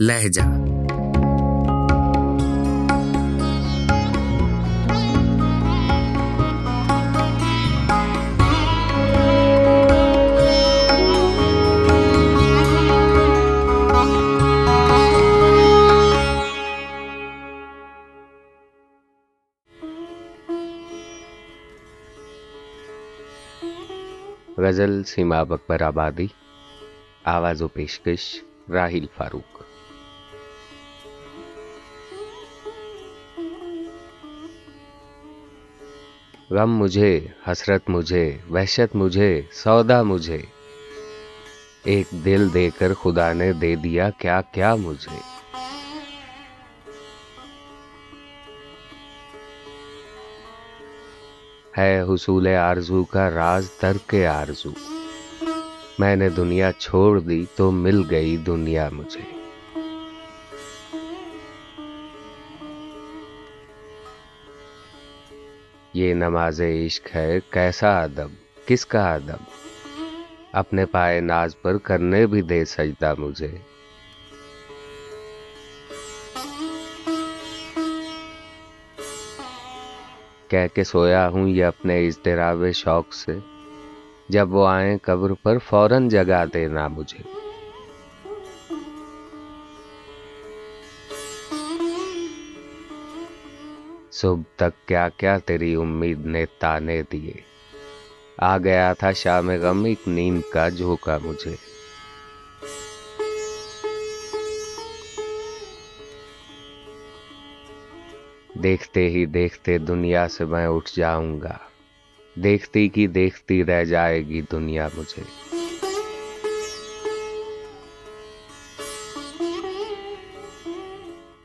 لہجہ۔ غزل سیما اکبر آبادی آواز و پیشکش راہیل فاروق۔ غم مجھے، حسرت مجھے، وحشت مجھے، سودا مجھے۔ ایک دل دے کر خدا نے دے دیا کیا کیا مجھے۔ ہے حصول آرزو کا راز ترک آرزو۔ میں نے دنیا چھوڑ دی تو مل گئی دنیا مجھے۔ یہ نماز عشق ہے، کیسا ادب، کس کا ادب؟ اپنے پائے ناز پر کرنے بھی دے سجدہ مجھے۔ کہہ کے سویا ہوں یہ اپنے اضطراب شوق سے، جب وہ آئیں قبر پر فوراً جگا دینا مجھے۔ صبح تک کیا کیا تیری امید نے تانے دیے۔ آ گیا تھا شام غم، ایک نیند کا جھوکا مجھے۔ دیکھتے ہی دیکھتے دنیا سے میں اٹھ جاؤں گا۔ دیکھتی کی دیکھتی رہ جائے گی دنیا مجھے۔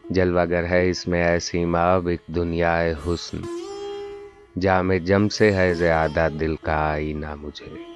جلوہ گر ہے اس میں ایسی ماب ایک دنیا حسن۔ جام جم سے ہے زیادہ دل کا آئینہ مجھے۔